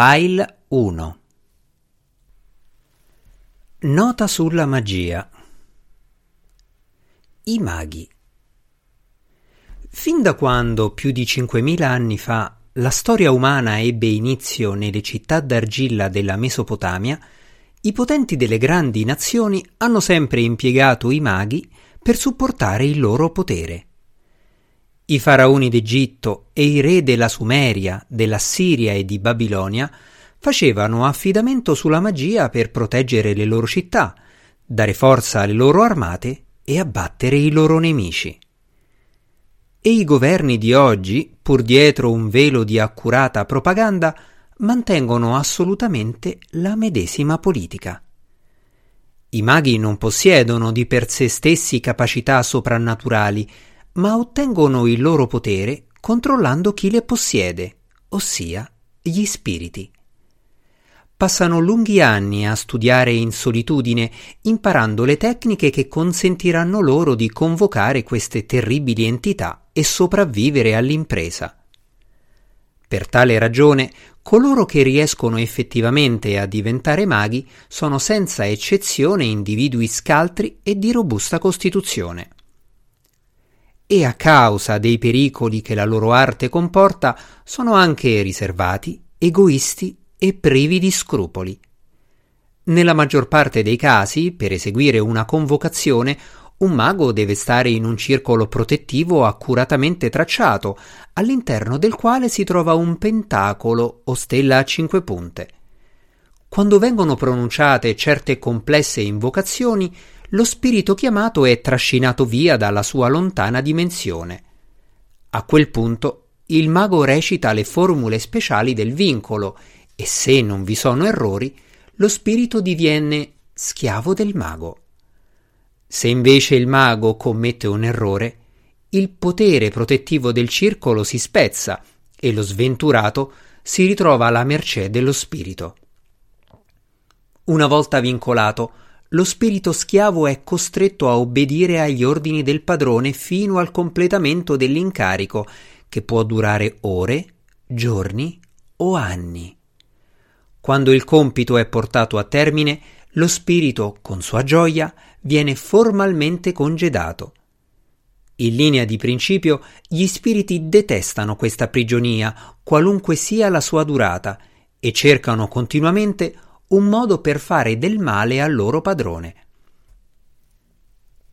File 1 Nota sulla magia. I maghi. Fin da quando, più di 5.000 anni fa, la storia umana ebbe inizio nelle città d'argilla della Mesopotamia, i potenti delle grandi nazioni hanno sempre impiegato i maghi per supportare il loro potere. I faraoni d'Egitto e i re della Sumeria, dell'Assiria e di Babilonia facevano affidamento sulla magia per proteggere le loro città, dare forza alle loro armate e abbattere i loro nemici. E i governi di oggi, pur dietro un velo di accurata propaganda, mantengono assolutamente la medesima politica. I maghi non possiedono di per sé stessi capacità soprannaturali, ma ottengono il loro potere controllando chi le possiede, ossia gli spiriti. Passano lunghi anni a studiare in solitudine, imparando le tecniche che consentiranno loro di convocare queste terribili entità e sopravvivere all'impresa. Per tale ragione, coloro che riescono effettivamente a diventare maghi sono senza eccezione individui scaltri e di robusta costituzione e a causa dei pericoli che la loro arte comporta sono anche riservati, egoisti e privi di scrupoli. Nella maggior parte dei casi, per eseguire una convocazione, un mago deve stare in un circolo protettivo accuratamente tracciato, all'interno del quale si trova un pentacolo o stella a cinque punte. Quando vengono pronunciate certe complesse invocazioni, lo spirito chiamato è trascinato via dalla sua lontana dimensione. A quel punto il mago recita le formule speciali del vincolo e se non vi sono errori, lo spirito diviene schiavo del mago. Se invece il mago commette un errore, il potere protettivo del circolo si spezza e lo sventurato si ritrova alla mercé dello spirito. Una volta vincolato, lo spirito schiavo è costretto a obbedire agli ordini del padrone fino al completamento dell'incarico, che può durare ore, giorni o anni. Quando il compito è portato a termine, lo spirito, con sua gioia, viene formalmente congedato. In linea di principio, gli spiriti detestano questa prigionia, qualunque sia la sua durata, e cercano continuamente un modo per fare del male al loro padrone.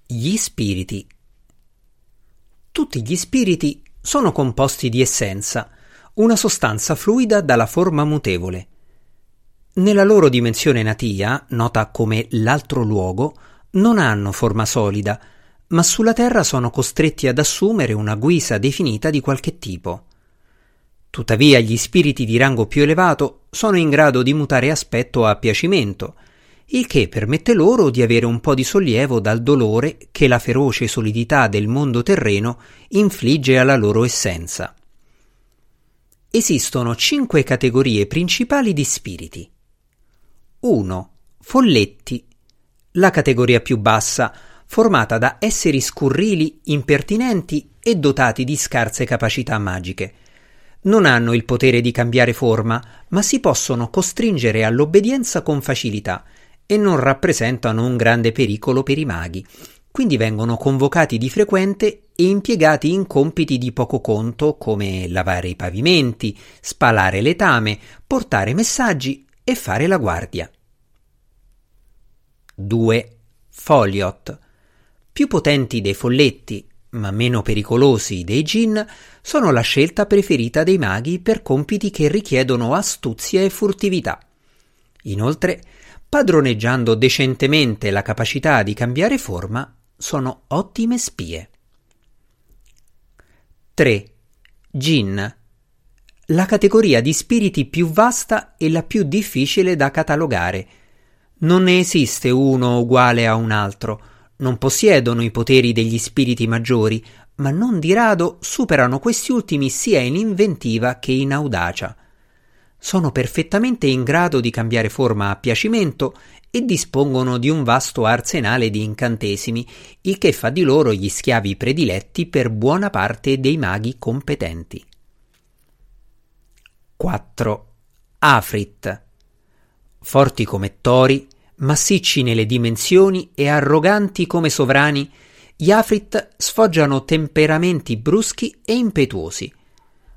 Gli spiriti. Tutti gli spiriti sono composti di essenza, una sostanza fluida dalla forma mutevole. Nella loro dimensione natia, nota come l'altro luogo, non hanno forma solida, ma sulla Terra sono costretti ad assumere una guisa definita di qualche tipo. Tuttavia gli spiriti di rango più elevato sono in grado di mutare aspetto a piacimento, il che permette loro di avere un po' di sollievo dal dolore che la feroce solidità del mondo terreno infligge alla loro essenza. Esistono cinque categorie principali di spiriti. 1. Folletti. La categoria più bassa, formata da esseri scurrili, impertinenti e dotati di scarse capacità magiche non hanno il potere di cambiare forma, ma si possono costringere all'obbedienza con facilità e non rappresentano un grande pericolo per i maghi. Quindi vengono convocati di frequente e impiegati in compiti di poco conto come lavare i pavimenti, spalare letame, portare messaggi e fare la guardia. 2. Foliot. Più potenti dei folletti ma meno pericolosi dei gin, sono la scelta preferita dei maghi per compiti che richiedono astuzia e furtività. Inoltre, padroneggiando decentemente la capacità di cambiare forma, sono ottime spie. 3. Gin. La categoria di spiriti più vasta e la più difficile da catalogare. Non ne esiste uno uguale a un altro non possiedono i poteri degli spiriti maggiori, ma non di rado superano questi ultimi sia in inventiva che in audacia. Sono perfettamente in grado di cambiare forma a piacimento e dispongono di un vasto arsenale di incantesimi, il che fa di loro gli schiavi prediletti per buona parte dei maghi competenti. 4. Afrit. Forti come tori, massicci nelle dimensioni e arroganti come sovrani, gli Afrit sfoggiano temperamenti bruschi e impetuosi.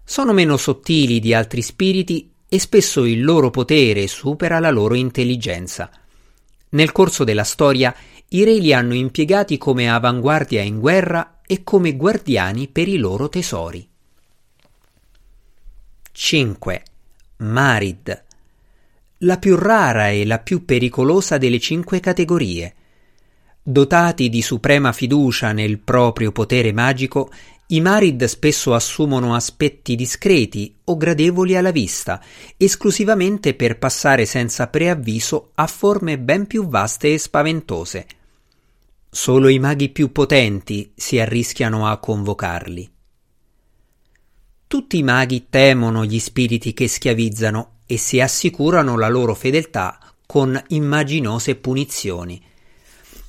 Sono meno sottili di altri spiriti e spesso il loro potere supera la loro intelligenza. Nel corso della storia i re li hanno impiegati come avanguardia in guerra e come guardiani per i loro tesori. 5. Marid la più rara e la più pericolosa delle cinque categorie. Dotati di suprema fiducia nel proprio potere magico, i Marid spesso assumono aspetti discreti o gradevoli alla vista, esclusivamente per passare senza preavviso a forme ben più vaste e spaventose. Solo i maghi più potenti si arrischiano a convocarli. Tutti i maghi temono gli spiriti che schiavizzano e si assicurano la loro fedeltà con immaginose punizioni.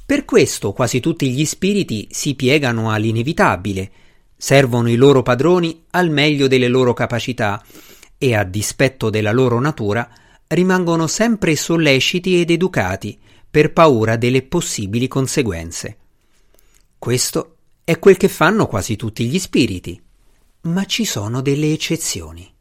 Per questo quasi tutti gli spiriti si piegano all'inevitabile, servono i loro padroni al meglio delle loro capacità e, a dispetto della loro natura, rimangono sempre solleciti ed educati per paura delle possibili conseguenze. Questo è quel che fanno quasi tutti gli spiriti, ma ci sono delle eccezioni.